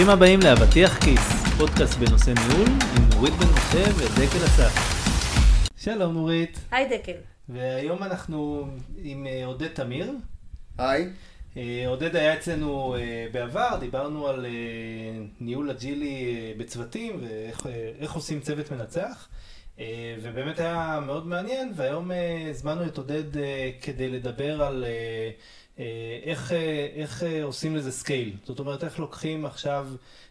ברוכים הבאים לאבטיח כיס, פודקאסט בנושא ניהול עם נורית בן משה ודקל אסף. שלום נורית. היי דקל. והיום אנחנו עם אה, עודד תמיר. היי. אה, עודד היה אצלנו אה, בעבר, דיברנו על ניהול אג'ילי בצוותים ואיך עושים צוות מנצח. ובאמת היה מאוד מעניין, והיום הזמנו את עודד כדי לדבר על איך, איך עושים לזה scale. זאת אומרת, איך לוקחים עכשיו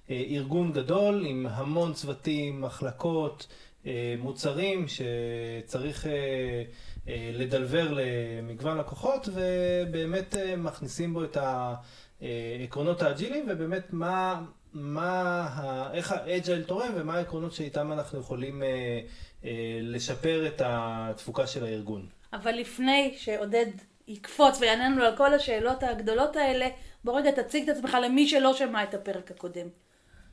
ארגון גדול עם המון צוותים, מחלקות, מוצרים שצריך לדלבר למגוון לקוחות ובאמת מכניסים בו את העקרונות האג'יליים ובאמת מה, מה, איך ה agile תורם ומה העקרונות שאיתם אנחנו יכולים לשפר את התפוקה של הארגון. אבל לפני שעודד יקפוץ ויענה לנו על כל השאלות הגדולות האלה, בוא רגע תציג את עצמך למי שלא שמע את הפרק הקודם.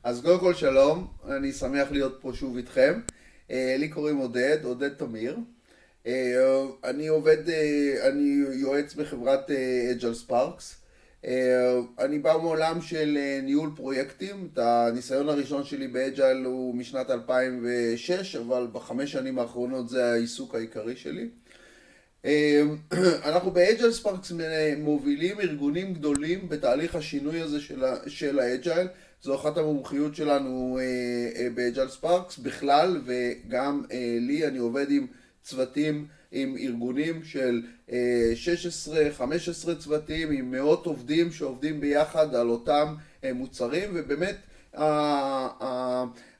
אז קודם כל שלום, אני שמח להיות פה שוב איתכם. לי קוראים עודד, עודד תמיר. אה, אני עובד, אה, אני יועץ בחברת אג'ל ספארקס. אני בא מעולם של אה, ניהול פרויקטים, את הניסיון הראשון שלי באג'ל הוא משנת 2006, אבל בחמש שנים האחרונות זה העיסוק העיקרי שלי. אנחנו באג'ל ספארקס מובילים ארגונים גדולים בתהליך השינוי הזה של האג'ל, זו אחת המומחיות שלנו באג'ל ספארקס בכלל, וגם לי, אני עובד עם צוותים עם ארגונים של 16-15 אה, צוותים, עם מאות עובדים שעובדים ביחד על אותם אה, מוצרים, ובאמת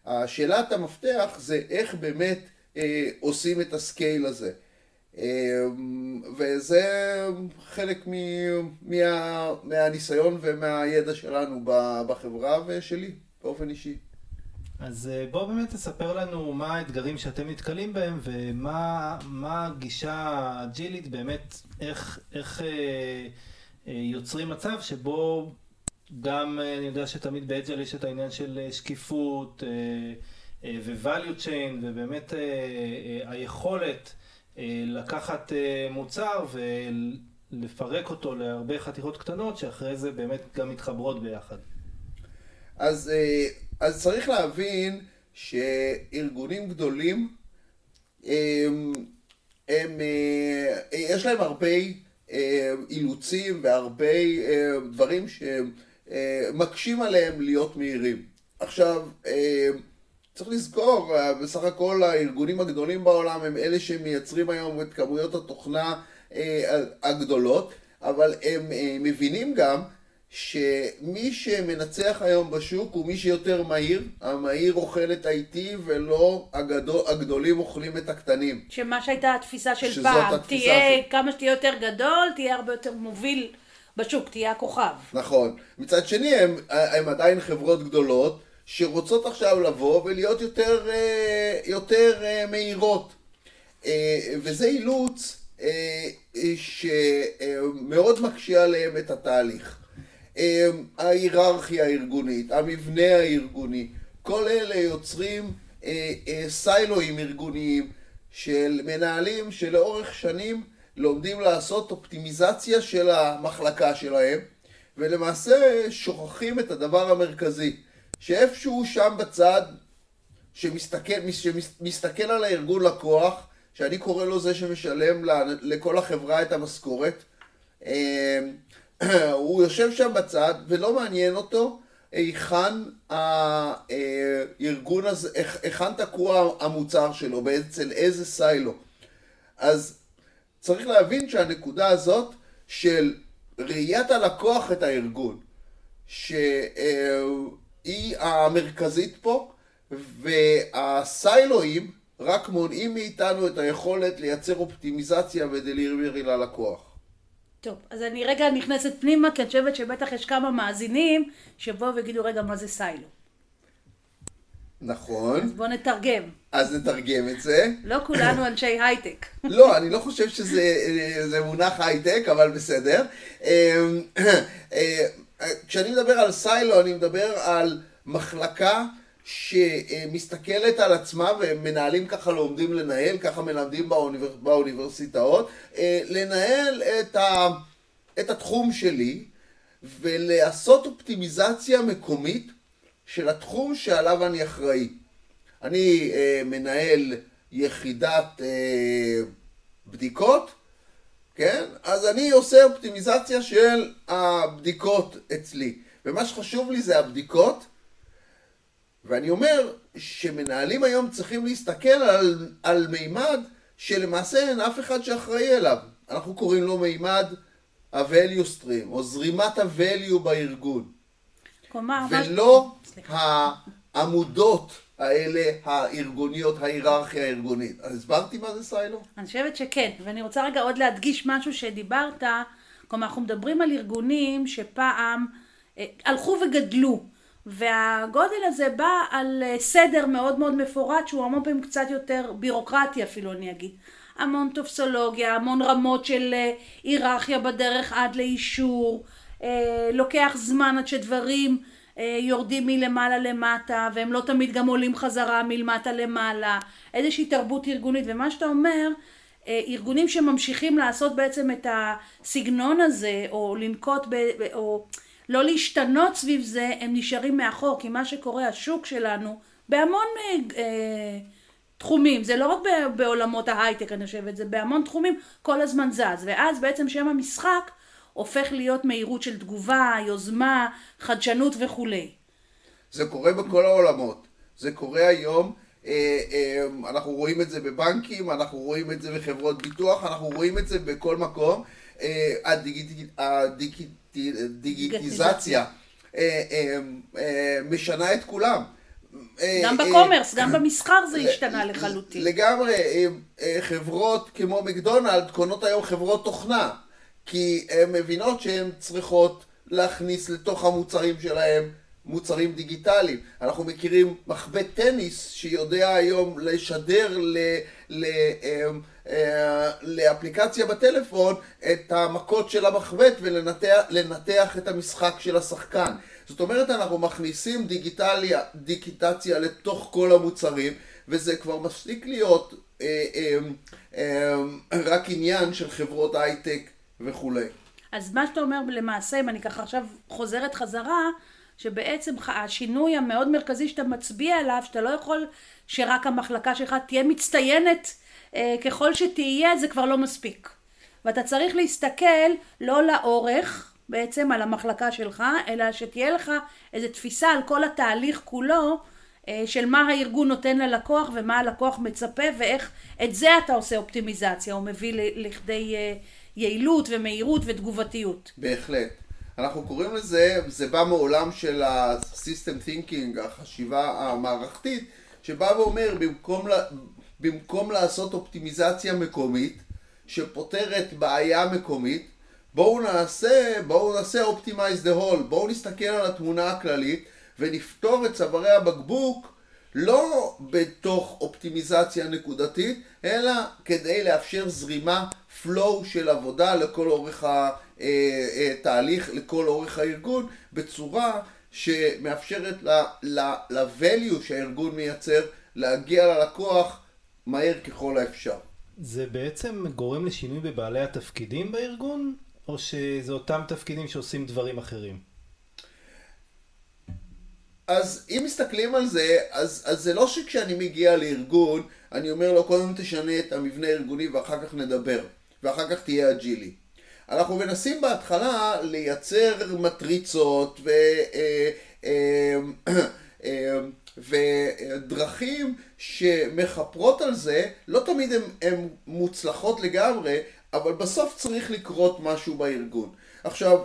השאלת המפתח זה איך באמת אה, עושים את ה scale הזה. וזה חלק מה, מהניסיון ומהידע שלנו בחברה ושלי באופן אישי. אז אה, בוא באמת תספר לנו מה האתגרים שאתם נתקלים בהם ומה הגישה האג'ילית באמת, איך, איך אה, אה, יוצרים מצב שבו גם אה, אני יודע שתמיד ב agile יש את העניין של אה, שקיפות אה, אה, ו-value chain ובאמת אה, אה, היכולת לקחת אה, מוצר ולפרק אותו להרבה חתיכות קטנות שאחרי זה באמת גם מתחברות ביחד. אז אה... אז צריך להבין שארגונים גדולים, הם, הם, אה, יש להם הרבה אה, אילוצים והרבה אה, דברים שמקשים עליהם להיות מהירים. עכשיו, צריך לזכור, בסך הכל הארגונים הגדולים בעולם הם אלה שמייצרים היום את כמויות התוכנה הגדולות, אבל הם מבינים גם שמי שמנצח היום בשוק הוא מי שיותר מהיר, המהיר אוכל את האיטי ולא הגדול, הגדולים אוכלים את הקטנים. שמה שהייתה התפיסה של פעם, תהיה ש... כמה שתהיה יותר גדול, תהיה הרבה יותר מוביל בשוק, תהיה הכוכב. נכון. מצד שני הם, הם עדיין חברות גדולות שרוצות עכשיו לבוא ולהיות יותר, אה, יותר אה, מהירות. אה, וזה אילוץ שמאוד מקשה עליהם את התהליך. ההיררכיה הארגונית, המבנה הארגוני, כל אלה יוצרים סיילואים ארגוניים של מנהלים שלאורך שנים לומדים לעשות אופטימיזציה של המחלקה שלהם ולמעשה שוכחים את הדבר המרכזי שאיפשהו שם בצד שמסתכל, שמסתכל על הארגון לקוח שאני קורא לו זה שמשלם לכל החברה את המשכורת אמ, הוא יושב שם בצד ולא מעניין אותו היכן הארגון הזה, היכן תקוע המוצר שלו, בעצם איזה סיילו. אז צריך להבין שהנקודה הזאת של ראיית הלקוח את הארגון, שהיא המרכזית פה, והסיילואים רק מונעים מאיתנו את היכולת לייצר אופטימיזציה ודליברי ללקוח. טוב, אז אני רגע נכנסת פנימה, כי אני חושבת שבטח יש כמה מאזינים שבואו ויגידו רגע מה זה סיילו. נכון. אז בואו נתרגם. אז נתרגם את זה. לא כולנו אנשי הייטק. לא, אני לא חושב שזה מונח הייטק, אבל בסדר. כשאני מדבר על סיילו, אני מדבר על מחלקה שמסתכלת על עצמה, ומנהלים ככה לומדים לנהל, ככה מלמדים באוניבר, באוניברסיטאות, אה, לנהל את, ה, את התחום שלי ולעשות אופטימיזציה מקומית של התחום שעליו אני אחראי. אני אה, מנהל יחידת אה, בדיקות, כן? אז אני עושה אופטימיזציה של הבדיקות אצלי. ומה שחשוב לי זה הבדיקות, ואני אומר שמנהלים היום צריכים להסתכל על, על מימד שלמעשה אין אף אחד שאחראי אליו. אנחנו קוראים לו מימד ה-value stream, או זרימת ה-value בארגון. כלומר, ולא העמודות האלה הארגוניות, ההיררכיה הארגונית. אז הסברתי מה זה סיילו? אני חושבת שכן, ואני רוצה רגע עוד להדגיש משהו שדיברת, כלומר אנחנו מדברים על ארגונים שפעם אה, הלכו וגדלו, והגודל הזה בא על אה, סדר מאוד מאוד מפורט שהוא המון פעמים קצת יותר בירוקרטי אפילו אני אגיד. המון טופסולוגיה, המון רמות של אה, היררכיה בדרך עד לאישור, לוקח זמן עד שדברים יורדים מלמעלה למטה והם לא תמיד גם עולים חזרה מלמטה למעלה, איזושהי תרבות ארגונית ומה שאתה אומר ארגונים שממשיכים לעשות בעצם את הסגנון הזה או לנקוט ב... או לא להשתנות סביב זה, הם נשארים מאחור, כי מה שקורה, השוק שלנו, בהמון אה, אה, תחומים, זה לא רק בעולמות ההייטק אני חושבת, זה בהמון תחומים כל הזמן זז, ואז בעצם שם המשחק הופך להיות מהירות של תגובה, יוזמה, חדשנות וכולי. זה קורה בכל העולמות, זה קורה היום, אה, אה, אנחנו רואים את זה בבנקים, אנחנו רואים את זה בחברות ביטוח, אנחנו רואים את זה בכל מקום. אה, הדיגיט... דיגיטיזציה אה, משנה את כולם. גם בקומרס, גם במסחר זה השתנה לחלוטין. לגמרי, חברות כמו מקדונלד קונות היום חברות תוכנה, כי הן מבינות שהן צריכות להכניס לתוך המוצרים שלהם מוצרים דיגיטליים. אנחנו מכירים מחבט טניס שיודע היום לשדר ל... ל אה, לאפליקציה בטלפון את המכות של המחבט ולנתח את המשחק של השחקן. זאת אומרת, אנחנו מכניסים דיגיטליה, דיגיטציה לתוך כל המוצרים, וזה כבר מפסיק להיות אה, אה, אה, רק עניין של חברות הייטק וכולי. אז מה שאתה אומר למעשה, אם אני ככה עכשיו חוזרת חזרה, שבעצם השינוי המאוד מרכזי שאתה מצביע עליו, שאתה לא יכול שרק המחלקה שלך תהיה מצטיינת אה, ככל שתהיה זה כבר לא מספיק. ואתה צריך להסתכל לא לאורך בעצם על המחלקה שלך, אלא שתהיה לך איזו תפיסה על כל התהליך כולו אה, של מה הארגון נותן ללקוח ומה הלקוח מצפה ואיך את זה אתה עושה אופטימיזציה, הוא מביא לכדי אה, יעילות ומהירות ותגובתיות. בהחלט. אנחנו קוראים לזה, זה בא מעולם של ה-System Thinking, החשיבה המערכתית, שבא ואומר במקום, במקום לעשות אופטימיזציה מקומית שפותרת בעיה מקומית, בואו נעשה, בואו נעשה Optimize the whole, בואו נסתכל על התמונה הכללית ונפתור את צווארי הבקבוק לא בתוך אופטימיזציה נקודתית, אלא כדי לאפשר זרימה, flow של עבודה לכל אורך התהליך, לכל אורך הארגון, בצורה שמאפשרת ל-value שהארגון מייצר להגיע ללקוח מהר ככל האפשר. זה בעצם גורם לשינוי בבעלי התפקידים בארגון, או שזה אותם תפקידים שעושים דברים אחרים? אז אם מסתכלים על זה, אז, אז זה לא שכשאני מגיע לארגון, אני אומר לו קודם תשנה את המבנה הארגוני ואחר כך נדבר, ואחר כך תהיה אג'ילי. אנחנו מנסים בהתחלה לייצר מטריצות ו... אה, אה, אה, ודרכים שמכפרות על זה, לא תמיד הן מוצלחות לגמרי, אבל בסוף צריך לקרות משהו בארגון. עכשיו,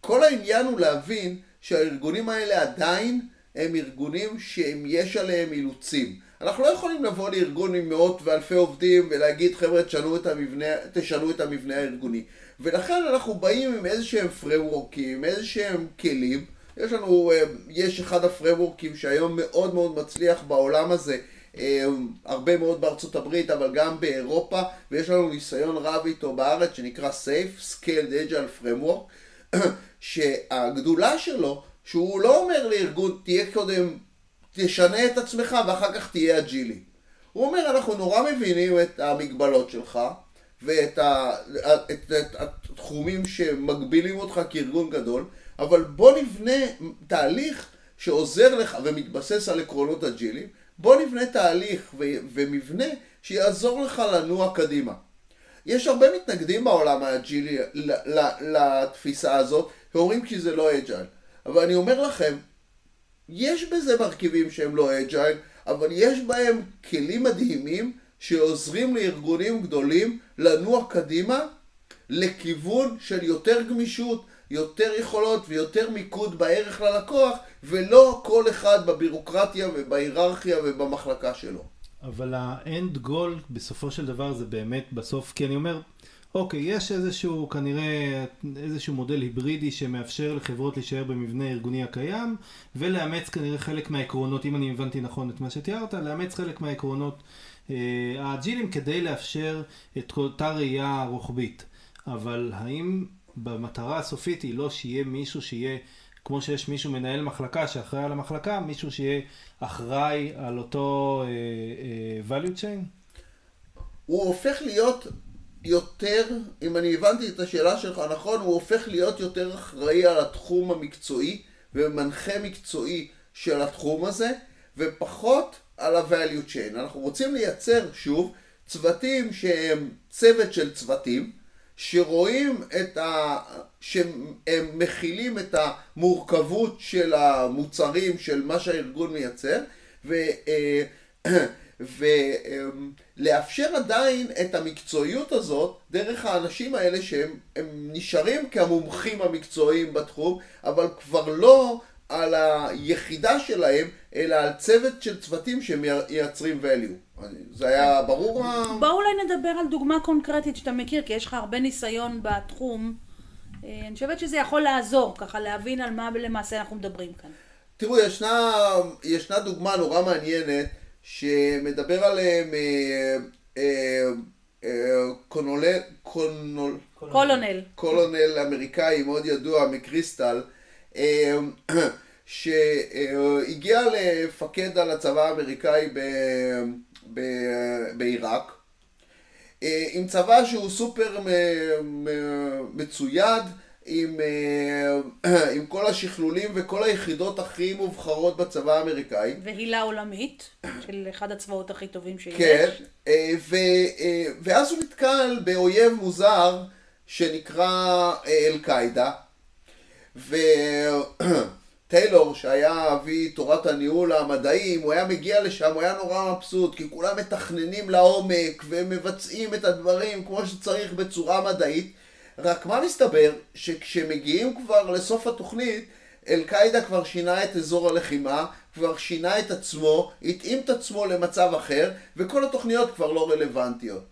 כל העניין הוא להבין שהארגונים האלה עדיין הם ארגונים שיש עליהם אילוצים. אנחנו לא יכולים לבוא לארגון עם מאות ואלפי עובדים ולהגיד חבר'ה תשנו את המבנה, תשנו את המבנה הארגוני. ולכן אנחנו באים עם איזה שהם פרמורקים, איזה שהם כלים יש לנו, אה, יש אחד הפרמורקים שהיום מאוד מאוד מצליח בעולם הזה, אה, הרבה מאוד בארצות הברית, אבל גם באירופה, ויש לנו ניסיון רב איתו בארץ שנקרא SAFE, Scaled Agile Framework, שהגדולה שלו, שהוא לא אומר לארגון, תהיה קודם, תשנה את עצמך ואחר כך תהיה אג'ילי. הוא אומר, אנחנו נורא מבינים את המגבלות שלך, ואת ה, את, את, את התחומים שמגבילים אותך כארגון גדול, אבל בוא נבנה תהליך שעוזר לך ומתבסס על עקרונות אג'יליים, בוא נבנה תהליך ו- ומבנה שיעזור לך לנוע קדימה. יש הרבה מתנגדים בעולם האג'ילי לתפיסה הזאת, ואומרים כי זה לא agile. אבל אני אומר לכם, יש בזה מרכיבים שהם לא אג'ייל, אבל יש בהם כלים מדהימים שעוזרים לארגונים גדולים לנוע קדימה לכיוון של יותר גמישות, יותר יכולות ויותר מיקוד בערך ללקוח, ולא כל אחד בבירוקרטיה ובהיררכיה ובמחלקה שלו. אבל האנד גול בסופו של דבר זה באמת בסוף, כי אני אומר, אוקיי, יש איזשהו כנראה איזשהו מודל היברידי שמאפשר לחברות להישאר במבנה הארגוני הקיים ולאמץ כנראה חלק מהעקרונות, אם אני הבנתי נכון את מה שתיארת, לאמץ חלק מהעקרונות אה, האג'ילים כדי לאפשר את אותה ראייה רוחבית. אבל האם במטרה הסופית היא לא שיהיה מישהו שיהיה, כמו שיש מישהו מנהל מחלקה שאחראי על המחלקה, מישהו שיהיה אחראי על אותו אה, אה, value chain? הוא הופך להיות יותר, אם אני הבנתי את השאלה שלך נכון, הוא הופך להיות יותר אחראי על התחום המקצועי ומנחה מקצועי של התחום הזה, ופחות על ה-value chain. אנחנו רוצים לייצר, שוב, צוותים שהם צוות של צוותים, שרואים את ה... שהם מכילים את המורכבות של המוצרים, של מה שהארגון מייצר, ו... ולאפשר עדיין את המקצועיות הזאת דרך האנשים האלה שהם נשארים כמומחים המקצועיים בתחום, אבל כבר לא על היחידה שלהם, אלא על צוות של צוותים שמייצרים value. זה היה ברור? בואו אולי נדבר על דוגמה קונקרטית שאתה מכיר, כי יש לך הרבה ניסיון בתחום. אה, אני חושבת שזה יכול לעזור, ככה להבין על מה למעשה אנחנו מדברים כאן. תראו, ישנה, ישנה דוגמה נורא מעניינת שמדבר עליהם אה, אה, אה, קונול, קולונל. קולונל אמריקאי מאוד ידוע מקריסטל, שהגיע לפקד על הצבא האמריקאי ב, ב, בעיראק, עם צבא שהוא סופר מצויד, עם, אה, עם כל השכלולים וכל היחידות הכי מובחרות בצבא האמריקאי. והילה עולמית, של אחד הצבאות הכי טובים שיש. כן, אה, ו, ואז הוא נתקל באויב מוזר שנקרא אל-קאעידה, וטיילור שהיה אבי תורת הניהול המדעיים, הוא היה מגיע לשם, הוא היה נורא מבסוט, כי כולם מתכננים לעומק ומבצעים את הדברים כמו שצריך בצורה מדעית. רק מה מסתבר? שכשמגיעים כבר לסוף התוכנית, אל-קאעידה כבר שינה את אזור הלחימה, כבר שינה את עצמו, התאים את עצמו למצב אחר, וכל התוכניות כבר לא רלוונטיות.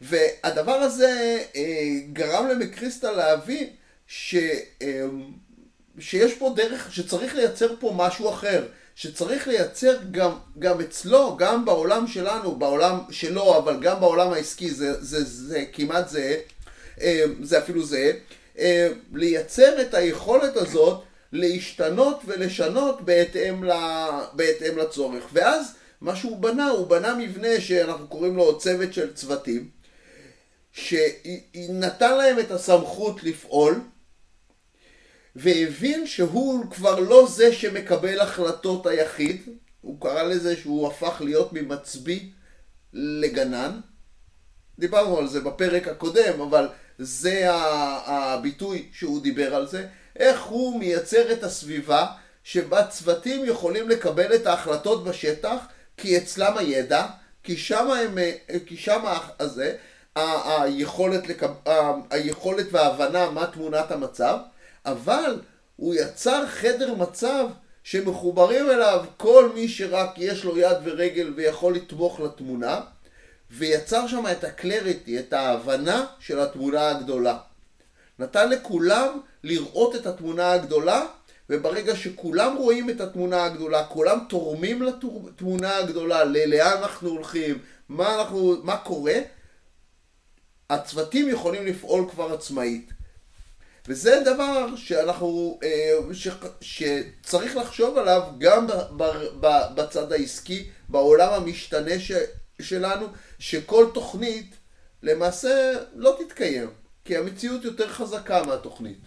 והדבר הזה אה, גרם למקריסטל להבין ש, אה, שיש פה דרך, שצריך לייצר פה משהו אחר, שצריך לייצר גם, גם אצלו, גם בעולם שלנו, בעולם שלו, אבל גם בעולם העסקי, זה, זה, זה כמעט זהה, אה, זה אפילו זה, אה, לייצר את היכולת הזאת להשתנות ולשנות בהתאם, ל, בהתאם לצורך. ואז מה שהוא בנה, הוא בנה מבנה שאנחנו קוראים לו צוות של צוותים, שנתן להם את הסמכות לפעול, והבין שהוא כבר לא זה שמקבל החלטות היחיד, הוא קרא לזה שהוא הפך להיות ממצביא לגנן. דיברנו על זה בפרק הקודם, אבל זה הביטוי שהוא דיבר על זה, איך הוא מייצר את הסביבה שבה צוותים יכולים לקבל את ההחלטות בשטח, כי אצלם הידע, כי שם הם, כי שם הזה, היכולת, לקב... היכולת וההבנה מה תמונת המצב, אבל הוא יצר חדר מצב שמחוברים אליו כל מי שרק יש לו יד ורגל ויכול לתמוך לתמונה, ויצר שם את הקלריטי, את ההבנה של התמונה הגדולה. נתן לכולם לראות את התמונה הגדולה, וברגע שכולם רואים את התמונה הגדולה, כולם תורמים לתמונה הגדולה, לאן אנחנו הולכים, מה, אנחנו, מה קורה, הצוותים יכולים לפעול כבר עצמאית. וזה דבר שאנחנו, אה, ש, שצריך לחשוב עליו גם בצד העסקי, בעולם המשתנה ש, שלנו, שכל תוכנית למעשה לא תתקיים, כי המציאות יותר חזקה מהתוכנית.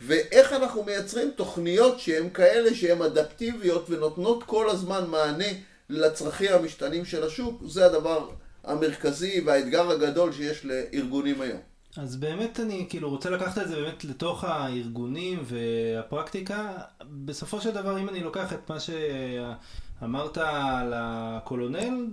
ואיך אנחנו מייצרים תוכניות שהן כאלה שהן אדפטיביות ונותנות כל הזמן מענה לצרכים המשתנים של השוק, זה הדבר המרכזי והאתגר הגדול שיש לארגונים היום. אז באמת אני כאילו רוצה לקחת את זה באמת לתוך הארגונים והפרקטיקה. בסופו של דבר, אם אני לוקח את מה שאמרת על הקולונל,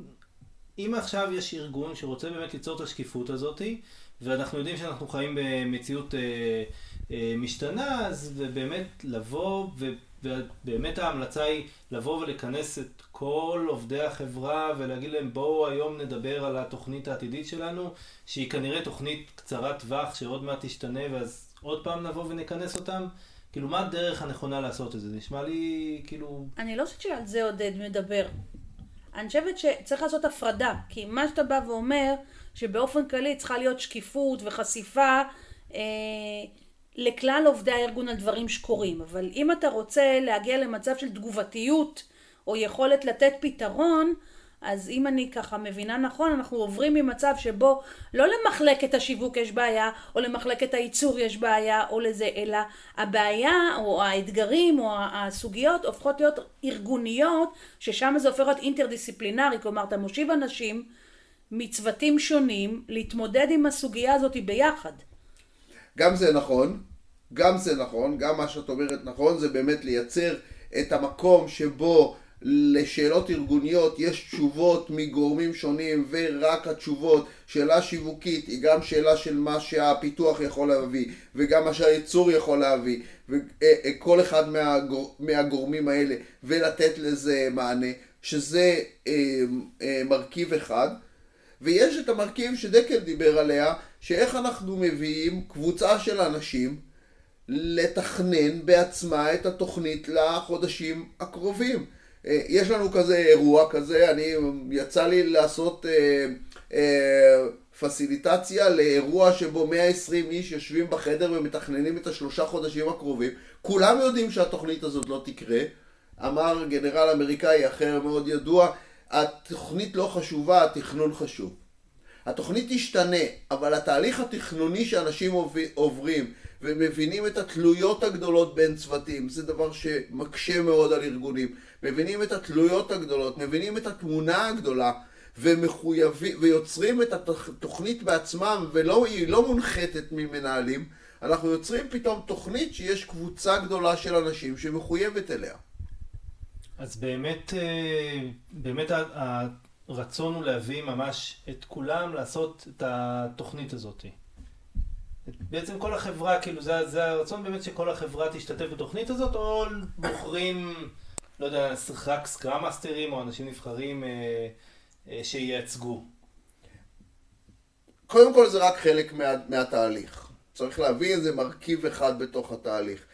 אם עכשיו יש ארגון שרוצה באמת ליצור את השקיפות הזאתי, ואנחנו יודעים שאנחנו חיים במציאות אה, אה, משתנה, אז באמת לבוא, ובאמת ההמלצה היא לבוא ולכנס את כל עובדי החברה ולהגיד להם בואו היום נדבר על התוכנית העתידית שלנו, שהיא כנראה תוכנית קצרת טווח שעוד מעט תשתנה ואז עוד פעם נבוא ונכנס אותם. כאילו, מה הדרך הנכונה לעשות את זה? נשמע לי כאילו... אני לא חושבת שעל זה עודד מדבר. אני חושבת שצריך לעשות הפרדה, כי מה שאתה בא ואומר, שבאופן כללי צריכה להיות שקיפות וחשיפה אה, לכלל עובדי הארגון על דברים שקורים, אבל אם אתה רוצה להגיע למצב של תגובתיות או יכולת לתת פתרון, אז אם אני ככה מבינה נכון, אנחנו עוברים ממצב שבו לא למחלקת השיווק יש בעיה, או למחלקת הייצור יש בעיה, או לזה, אלא הבעיה, או האתגרים, או הסוגיות הופכות להיות ארגוניות, ששם זה הופך להיות אינטרדיסציפלינרי, כלומר אתה מושיב אנשים מצוותים שונים להתמודד עם הסוגיה הזאת ביחד. גם זה נכון, גם זה נכון, גם מה שאת אומרת נכון, זה באמת לייצר את המקום שבו לשאלות ארגוניות יש תשובות מגורמים שונים ורק התשובות, שאלה שיווקית היא גם שאלה של מה שהפיתוח יכול להביא וגם מה שהייצור יכול להביא וכל אחד מהגור, מהגורמים האלה ולתת לזה מענה שזה אה, אה, מרכיב אחד. ויש את המרכיב שדקל דיבר עליה שאיך אנחנו מביאים קבוצה של אנשים לתכנן בעצמה את התוכנית לחודשים הקרובים. אה, יש לנו כזה אירוע כזה, אני, יצא לי לעשות אה, אה, פסיליטציה לאירוע שבו 120 איש יושבים בחדר ומתכננים את השלושה חודשים הקרובים. כולם יודעים שהתוכנית הזאת לא תקרה. אמר גנרל אמריקאי אחר מאוד ידוע, התוכנית לא חשובה, התכנון חשוב. התוכנית תשתנה, אבל התהליך התכנוני שאנשים עוברים ומבינים את התלויות הגדולות בין צוותים, זה דבר שמקשה מאוד על ארגונים. מבינים את התלויות הגדולות, מבינים את התמונה הגדולה, ומחויבים, ויוצרים את התוכנית בעצמם, והיא לא מונחתת ממנהלים, אנחנו יוצרים פתאום תוכנית שיש קבוצה גדולה של אנשים שמחויבת אליה. אז באמת, אה, באמת הרצון הוא להביא ממש את כולם לעשות את התוכנית הזאת. בעצם כל החברה, כאילו זה, זה הרצון באמת שכל החברה תשתתף בתוכנית הזאת, או בוחרים, לא יודע, רק סקראם מאסטרים או אנשים נבחרים אה, אה, שייצגו? קודם כל זה רק חלק מה, מהתהליך. צריך להבין, זה מרכיב אחד בתוך התהליך.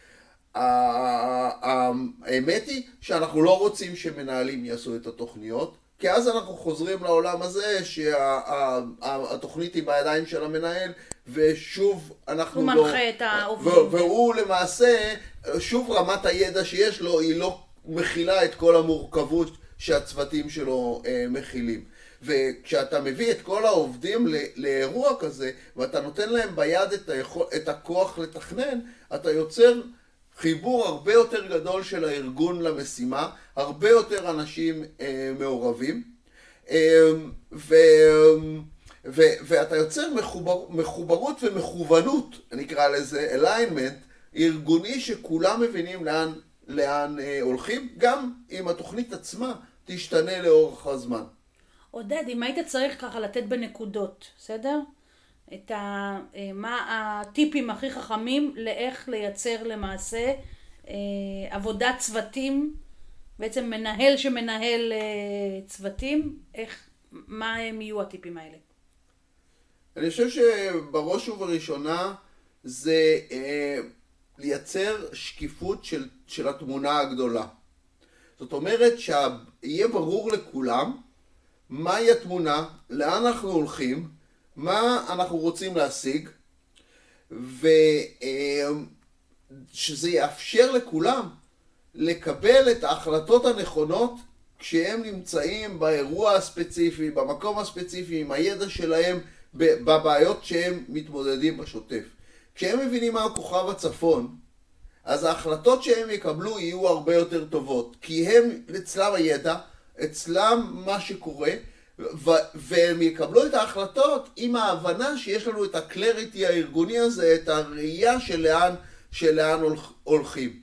האמת היא שאנחנו לא רוצים שמנהלים יעשו את התוכניות, כי אז אנחנו חוזרים לעולם הזה שהתוכנית היא בידיים של המנהל ושוב אנחנו הוא לא... הוא מנחה את העובדים. והוא למעשה, שוב רמת הידע שיש לו היא לא מכילה את כל המורכבות שהצוותים שלו אה, מכילים. וכשאתה מביא את כל העובדים לאירוע כזה ואתה נותן להם ביד את, היכול, את הכוח לתכנן, אתה יוצר חיבור הרבה יותר גדול של הארגון למשימה, הרבה יותר אנשים אה, מעורבים, אה, ו, ו, ואתה יוצר מחובר, מחוברות ומכוונות, נקרא לזה, alignment, ארגוני שכולם מבינים לאן, לאן אה, הולכים, גם אם התוכנית עצמה תשתנה לאורך הזמן. עודד, אם היית צריך ככה לתת בנקודות, בסדר? את ה, אה, מה הטיפים הכי חכמים לאיך לייצר למעשה אה, עבודת צוותים, בעצם מנהל שמנהל אה, צוותים, איך, מה הם יהיו הטיפים האלה? אני חושב שבראש ובראשונה זה אה, לייצר שקיפות של, של התמונה הגדולה. זאת אומרת שיהיה ברור לכולם מהי התמונה, לאן אנחנו הולכים, מה אנחנו רוצים להשיג, ושזה יאפשר לכולם לקבל את ההחלטות הנכונות כשהם נמצאים באירוע הספציפי, במקום הספציפי, עם הידע שלהם בבעיות שהם מתמודדים בשוטף. כשהם מבינים מה הכוכב הצפון, אז ההחלטות שהם יקבלו יהיו הרבה יותר טובות. כי הם, אצלם הידע, אצלם מה שקורה, ו- והם יקבלו את ההחלטות עם ההבנה שיש לנו את הקלריטי הארגוני הזה, את הראייה של לאן, של לאן הולכ- הולכים.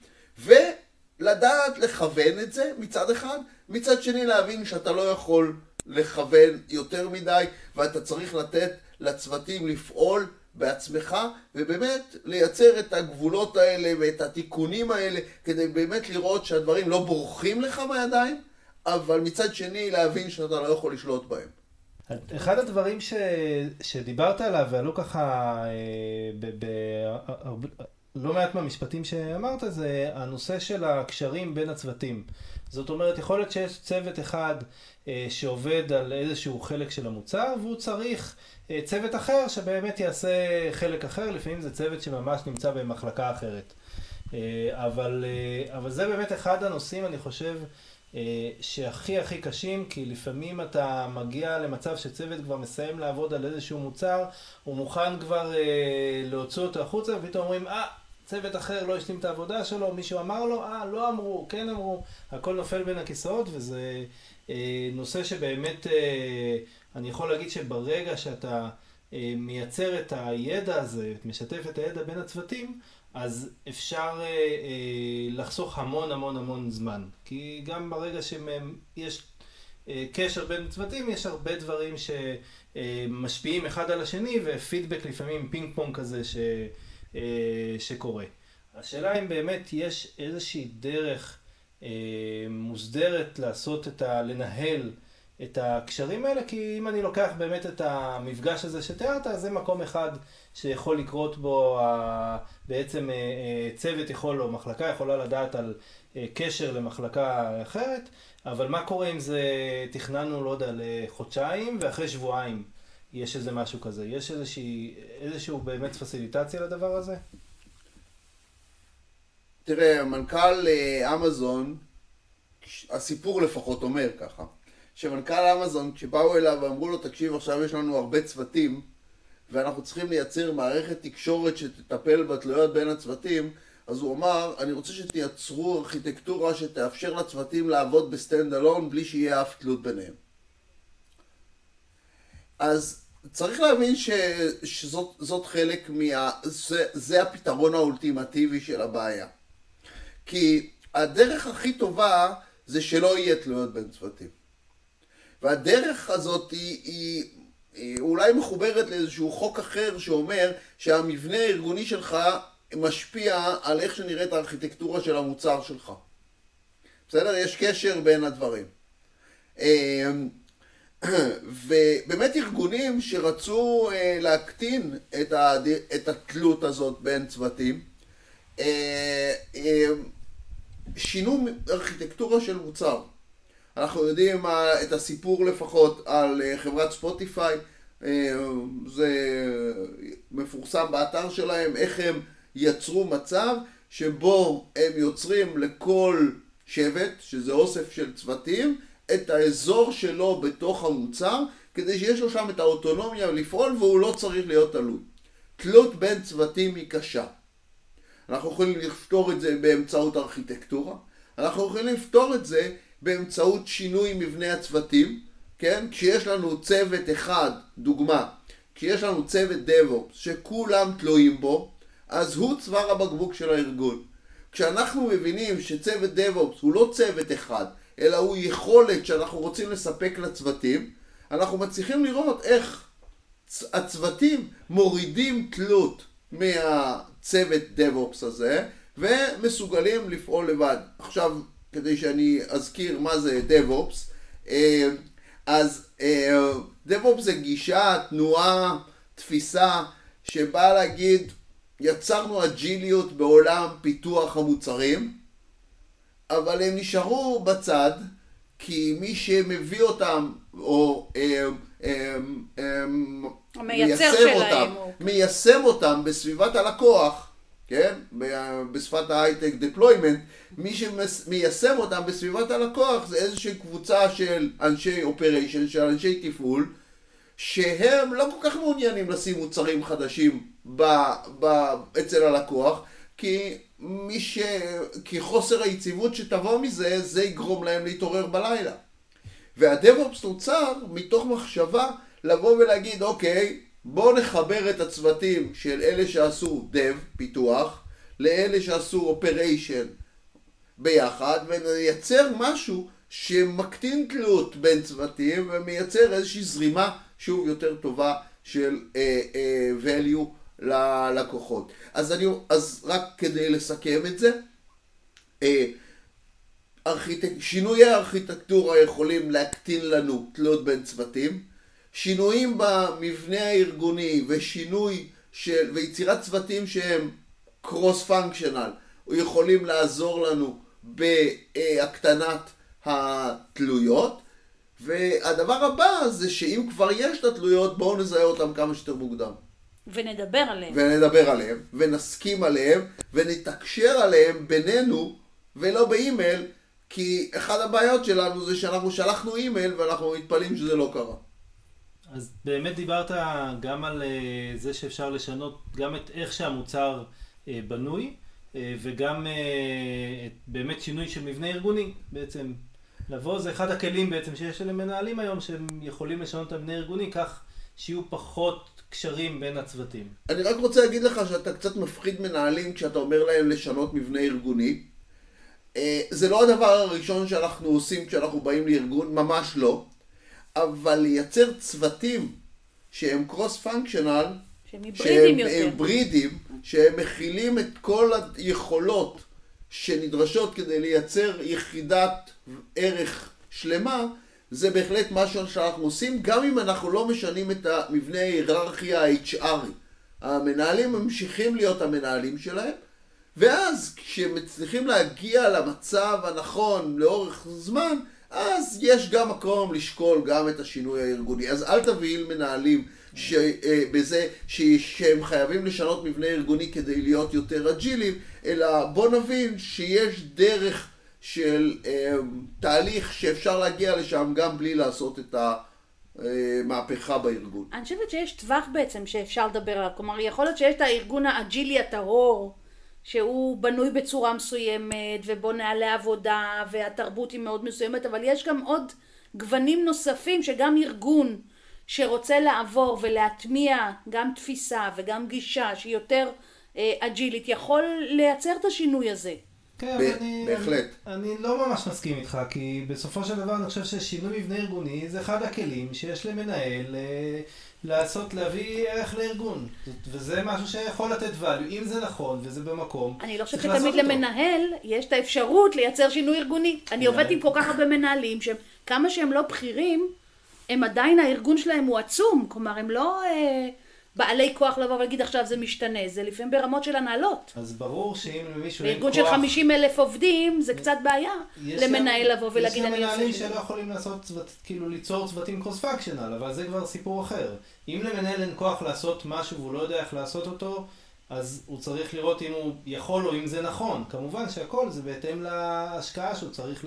ולדעת לכוון את זה מצד אחד, מצד שני להבין שאתה לא יכול לכוון יותר מדי, ואתה צריך לתת לצוותים לפעול בעצמך, ובאמת לייצר את הגבולות האלה ואת התיקונים האלה, כדי באמת לראות שהדברים לא בורחים לך מהידיים, אבל מצד שני להבין שאתה לא יכול לשלוט בהם. אחד הדברים ש... שדיברת עליו, ועלו ככה אה, ב... ב... לא מעט מהמשפטים שאמרת, זה הנושא של הקשרים בין הצוותים. זאת אומרת, יכול להיות שיש צוות אחד אה, שעובד על איזשהו חלק של המוצר, והוא צריך אה, צוות אחר שבאמת יעשה חלק אחר, לפעמים זה צוות שממש נמצא במחלקה אחרת. אה, אבל, אה, אבל זה באמת אחד הנושאים, אני חושב, אה, שהכי הכי קשים, כי לפעמים אתה מגיע למצב שצוות כבר מסיים לעבוד על איזשהו מוצר, הוא מוכן כבר אה, להוציא אותו החוצה, ופתאום אומרים, אה, צוות אחר לא השלים את העבודה שלו, מישהו אמר לו, אה, לא אמרו, כן אמרו, הכל נופל בין הכיסאות, וזה אה, נושא שבאמת, אה, אני יכול להגיד שברגע שאתה אה, מייצר את הידע הזה, משתף את הידע בין הצוותים, אז אפשר אה, אה, לחסוך המון המון המון זמן. כי גם ברגע שיש אה, קשר בין צוותים, יש הרבה דברים שמשפיעים אחד על השני, ופידבק לפעמים פינג פונג כזה ש, אה, שקורה. השאלה אם באמת יש איזושהי דרך אה, מוסדרת לעשות את ה... לנהל את הקשרים האלה, כי אם אני לוקח באמת את המפגש הזה שתיארת, אז זה מקום אחד שיכול לקרות בו, בעצם צוות יכול, או מחלקה יכולה לדעת על קשר למחלקה אחרת, אבל מה קורה אם זה תכננו, לא יודע, לחודשיים, ואחרי שבועיים יש איזה משהו כזה? יש איזושהי, איזשהו באמת פסיליטציה לדבר הזה? תראה, מנכ"ל אמזון, הסיפור לפחות אומר ככה. שמנכ"ל אמזון, כשבאו אליו ואמרו לו, תקשיב, עכשיו יש לנו הרבה צוותים, ואנחנו צריכים לייצר מערכת תקשורת שתטפל בתלויות בין הצוותים, אז הוא אמר, אני רוצה שתייצרו ארכיטקטורה שתאפשר לצוותים לעבוד ב stand alone בלי שיהיה אף תלות ביניהם. אז צריך להבין ש, שזאת חלק מה... זה, זה הפתרון האולטימטיבי של הבעיה. כי הדרך הכי טובה זה שלא יהיה תלויות בין צוותים. והדרך הזאת היא, היא, היא אולי מחוברת לאיזשהו חוק אחר שאומר שהמבנה הארגוני שלך משפיע על איך שנראית הארכיטקטורה של המוצר שלך. בסדר? יש קשר בין הדברים. אמ, ובאמת ארגונים שרצו אה, להקטין את, הד... את התלות הזאת בין צוותים, אה, אה, שינו ארכיטקטורה של מוצר. אנחנו יודעים את הסיפור לפחות על חברת ספוטיפיי, זה מפורסם באתר שלהם, איך הם יצרו מצב שבו הם יוצרים לכל שבט, שזה אוסף של צוותים, את האזור שלו בתוך המוצר, כדי שיש לו שם את האוטונומיה לפעול והוא לא צריך להיות תלוי. תלות בין צוותים היא קשה. אנחנו יכולים לפתור את זה באמצעות ארכיטקטורה, אנחנו יכולים לפתור את זה באמצעות שינוי מבנה הצוותים, כן? כשיש לנו צוות אחד, דוגמה, כשיש לנו צוות DevOps שכולם תלויים בו, אז הוא צוואר הבקבוק של הארגון. כשאנחנו מבינים שצוות DevOps הוא לא צוות אחד, אלא הוא יכולת שאנחנו רוצים לספק לצוותים, אנחנו מצליחים לראות איך הצוותים מורידים תלות מהצוות DevOps הזה, ומסוגלים לפעול לבד. עכשיו, כדי שאני אזכיר מה זה DevOps, אה, אז אה, DevOps זה גישה, תנועה, תפיסה, שבאה להגיד, יצרנו אג'יליות בעולם פיתוח המוצרים, אבל הם נשארו בצד, כי מי שמביא אותם, או אה, מייצר אותם, מיישם אותם בסביבת הלקוח, כן? בשפת ההייטק deployment, מי שמיישם אותם בסביבת הלקוח זה איזושהי קבוצה של אנשי אופריישן, של אנשי תפעול, שהם לא כל כך מעוניינים לשים מוצרים חדשים ב, ב, אצל הלקוח, כי מי ש... כי חוסר היציבות שתבוא מזה, זה יגרום להם להתעורר בלילה. והדב-אופס נוצר מתוך מחשבה לבוא ולהגיד, אוקיי, בואו נחבר את הצוותים של אלה שעשו dev, פיתוח, לאלה שעשו אופריישן ביחד, ונייצר משהו שמקטין תלות בין צוותים ומייצר איזושהי זרימה, שוב, יותר טובה של uh, uh, value ללקוחות. אז, אני, אז רק כדי לסכם את זה, uh, ארכיטק... שינויי הארכיטקטורה יכולים להקטין לנו תלות בין צוותים, שינויים במבנה הארגוני ושינוי של... ויצירת צוותים שהם קרוס פונקשיונל יכולים לעזור לנו בהקטנת התלויות והדבר הבא זה שאם כבר יש את התלויות בואו נזהה אותם כמה שיותר מוקדם. ונדבר עליהם. ונדבר עליהם, ונסכים עליהם, ונתקשר עליהם בינינו, ולא באימייל, כי אחת הבעיות שלנו זה שאנחנו שלחנו אימייל ואנחנו מתפלאים שזה לא קרה. אז באמת דיברת גם על אה, זה שאפשר לשנות גם את איך שהמוצר אה, בנוי, אה, וגם באמת שינוי של מבנה ארגוני בעצם. לבוא זה אחד הכלים בעצם שיש למנהלים היום שהם יכולים לשנות את המבנה הארגוני כך שיהיו פחות קשרים בין הצוותים. אני רק רוצה להגיד לך שאתה קצת מפחיד מנהלים כשאתה אומר להם לשנות מבנה ארגוני. זה לא הדבר הראשון שאנחנו עושים כשאנחנו באים לארגון, ממש לא. אבל לייצר צוותים שהם קרוס פונקשיונל, שהם היברידים יותר. שהם היברידים, שהם מכילים את כל היכולות שנדרשות כדי לייצר יחידת ערך שלמה, זה בהחלט משהו שאנחנו עושים, גם אם אנחנו לא משנים את המבנה ההיררכי ה-HRי. המנהלים ממשיכים להיות המנהלים שלהם, ואז כשמצליחים להגיע למצב הנכון לאורך זמן, אז יש גם מקום לשקול גם את השינוי הארגוני. אז אל תבהיל מנהלים בזה שהם חייבים לשנות מבנה ארגוני כדי להיות יותר אג'ילים, אלא בוא נבין שיש דרך של אה, תהליך שאפשר להגיע לשם גם בלי לעשות את המהפכה בארגון. אני חושבת שיש טווח בעצם שאפשר לדבר עליו, כלומר יכול להיות שיש את הארגון האג'ילי הטהור שהוא בנוי בצורה מסוימת ובו נהלי עבודה והתרבות היא מאוד מסוימת אבל יש גם עוד גוונים נוספים שגם ארגון שרוצה לעבור ולהטמיע גם תפיסה וגם גישה שהיא יותר אה, אג'ילית יכול לייצר את השינוי הזה. כן, אני, בהחלט. אני, אני לא ממש מסכים איתך, כי בסופו של דבר אני חושב ששינוי מבנה ארגוני זה אחד הכלים שיש למנהל אה, לעשות, להביא ערך לארגון. וזה משהו שיכול לתת value, אם זה נכון וזה במקום. אני לא חושבת שתמיד למנהל יש את האפשרות לייצר שינוי ארגוני. אני עובדת עם כל כך הרבה מנהלים שכמה שהם לא בכירים, הם עדיין, הארגון שלהם הוא עצום. כלומר, הם לא... אה, בעלי כוח לבוא ולהגיד עכשיו זה משתנה, זה לפעמים ברמות של הנהלות. אז ברור שאם למישהו אין כוח... בארגון של 50 אלף עובדים זה קצת בעיה למנהל לבוא ולהגיד אני עושה... יש מנהלים שלא יכולים לעשות, צוות, כאילו ליצור צוותים קרוס פקשנל, אבל זה כבר סיפור אחר. אם למנהל אין כוח לעשות משהו והוא לא יודע איך לעשות אותו, אז הוא צריך לראות אם הוא יכול או אם זה נכון. כמובן שהכל זה בהתאם להשקעה שהוא צריך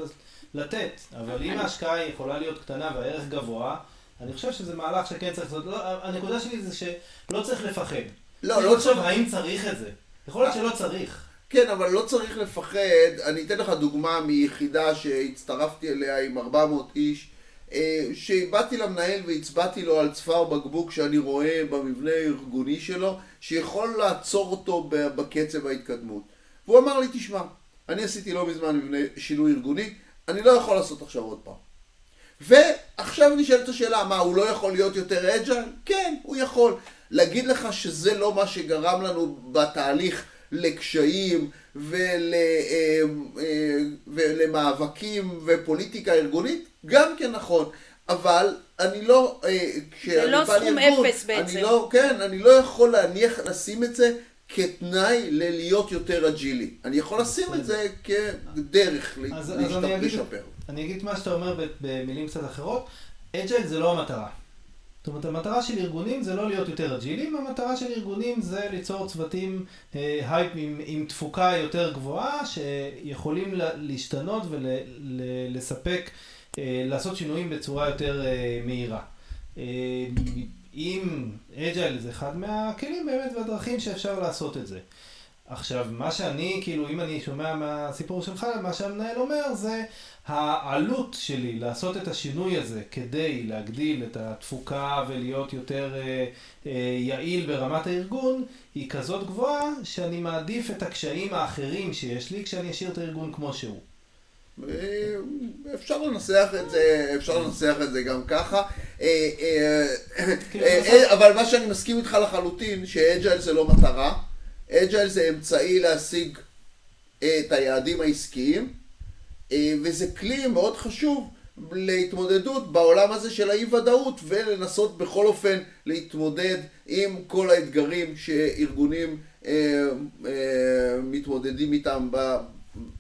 לתת, אבל אם ההשקעה יכולה להיות קטנה והערך גבוה, אני חושב שזה מהלך שכן צריך לעשות. לא, הנקודה שלי זה שלא צריך לפחד. לא, לא צריך. האם צריך את זה. יכול להיות שלא צריך. כן, אבל לא צריך לפחד. אני אתן לך דוגמה מיחידה שהצטרפתי אליה עם 400 איש, אה, שבאתי למנהל והצבעתי לו על צוואר בקבוק שאני רואה במבנה הארגוני שלו, שיכול לעצור אותו בקצב ההתקדמות. והוא אמר לי, תשמע, אני עשיתי לא מזמן מבנה שינוי ארגוני, אני לא יכול לעשות עכשיו עוד פעם. ועכשיו נשאלת השאלה, מה, הוא לא יכול להיות יותר אג'ייל? כן, הוא יכול. להגיד לך שזה לא מה שגרם לנו בתהליך לקשיים ול, אה, אה, ולמאבקים ופוליטיקה ארגונית? גם כן נכון. אבל אני לא, אה, זה לא סכום לארגון, אפס בעצם. אני לא, כן, אני לא יכול להניח, לשים את זה כתנאי ללהיות יותר אג'ילי. אני יכול לשים את זה כדרך לשפר. אני אגיד מה שאתה אומר במילים קצת אחרות. agile זה לא המטרה. זאת אומרת, המטרה של ארגונים זה לא להיות יותר אג'ילים, המטרה של ארגונים זה ליצור צוותים אה, הייפ עם, עם תפוקה יותר גבוהה, שיכולים להשתנות ולספק, אה, לעשות שינויים בצורה יותר אה, מהירה. אה, אם אג'ייל זה אחד מהכלים באמת והדרכים שאפשר לעשות את זה. עכשיו, מה שאני, כאילו, אם אני שומע מהסיפור שלך, מה שהמנהל אומר זה העלות שלי לעשות את השינוי הזה כדי להגדיל את התפוקה ולהיות יותר אה, אה, יעיל ברמת הארגון, היא כזאת גבוהה שאני מעדיף את הקשיים האחרים שיש לי כשאני אשאיר את הארגון כמו שהוא. אה, אפשר לנסח את זה, אפשר לנסח את זה גם ככה, אה, אה, אבל מה שאני מסכים איתך לחלוטין, ש agile זה לא מטרה, agile זה אמצעי להשיג את היעדים העסקיים, וזה כלי מאוד חשוב להתמודדות בעולם הזה של האי ודאות ולנסות בכל אופן להתמודד עם כל האתגרים שארגונים מתמודדים איתם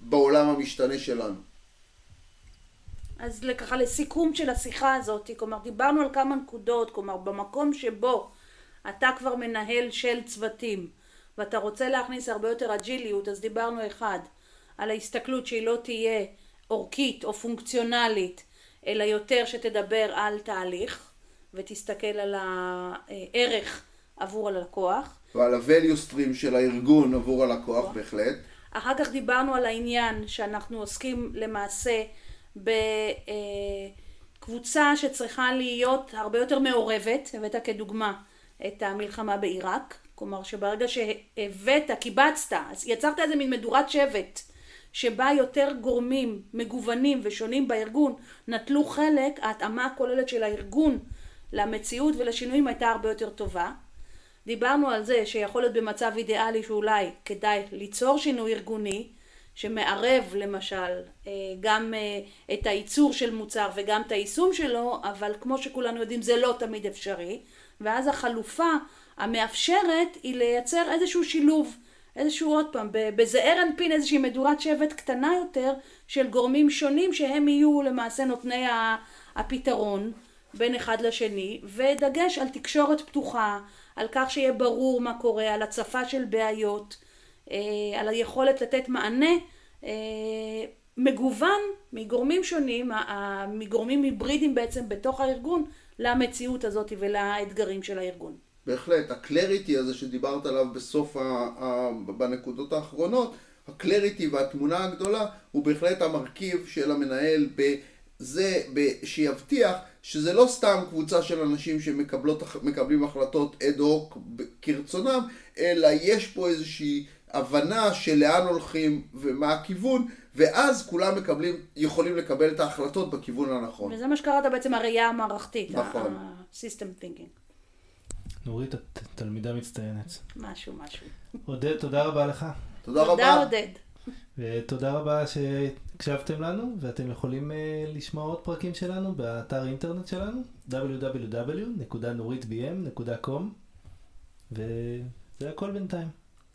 בעולם המשתנה שלנו. אז ככה לסיכום של השיחה הזאת, כלומר דיברנו על כמה נקודות, כלומר במקום שבו אתה כבר מנהל של צוותים ואתה רוצה להכניס הרבה יותר אג'יליות, אז דיברנו אחד, על ההסתכלות שהיא לא תהיה אורכית או פונקציונלית, אלא יותר שתדבר על תהליך ותסתכל על הערך עבור הלקוח. ועל ה-value stream של הארגון עבור הלקוח, בהחלט. אחר כך דיברנו על העניין שאנחנו עוסקים למעשה בקבוצה שצריכה להיות הרבה יותר מעורבת, הבאת כדוגמה את המלחמה בעיראק, כלומר שברגע שהבאת, קיבצת, אז יצרת איזה מין מדורת שבט שבה יותר גורמים מגוונים ושונים בארגון נטלו חלק, ההתאמה הכוללת של הארגון למציאות ולשינויים הייתה הרבה יותר טובה. דיברנו על זה שיכול להיות במצב אידיאלי שאולי כדאי ליצור שינוי ארגוני שמערב למשל אה, גם אה, את הייצור של מוצר וגם את היישום שלו, אבל כמו שכולנו יודעים זה לא תמיד אפשרי, ואז החלופה המאפשרת היא לייצר איזשהו שילוב, איזשהו עוד פעם, בזעיר אנפין איזושהי מדורת שבט קטנה יותר של גורמים שונים שהם יהיו למעשה נותני הפתרון בין אחד לשני, ודגש על תקשורת פתוחה, על כך שיהיה ברור מה קורה, על הצפה של בעיות. אה, על היכולת לתת מענה אה, מגוון מגורמים שונים, מגורמים היברידים בעצם בתוך הארגון למציאות הזאת ולאתגרים של הארגון. בהחלט, הקלריטי הזה שדיברת עליו בסוף, ה, ה, בנקודות האחרונות, הקלריטי והתמונה הגדולה הוא בהחלט המרכיב של המנהל בזה, שיבטיח שזה לא סתם קבוצה של אנשים שמקבלים החלטות אד הוק כרצונם, אלא יש פה איזושהי הבנה של לאן הולכים ומה הכיוון, ואז כולם מקבלים, יכולים לקבל את ההחלטות בכיוון הנכון. וזה מה שקראת בעצם הראייה המערכתית, נכון. ה-system thinking. נורית, את תלמידה מצטיינת. משהו, משהו. עודד, תודה רבה לך. תודה רבה. תודה עודד. ותודה רבה שהקשבתם לנו, ואתם יכולים uh, לשמוע עוד פרקים שלנו באתר אינטרנט שלנו, www.nuritbm.com, וזה הכל בינתיים.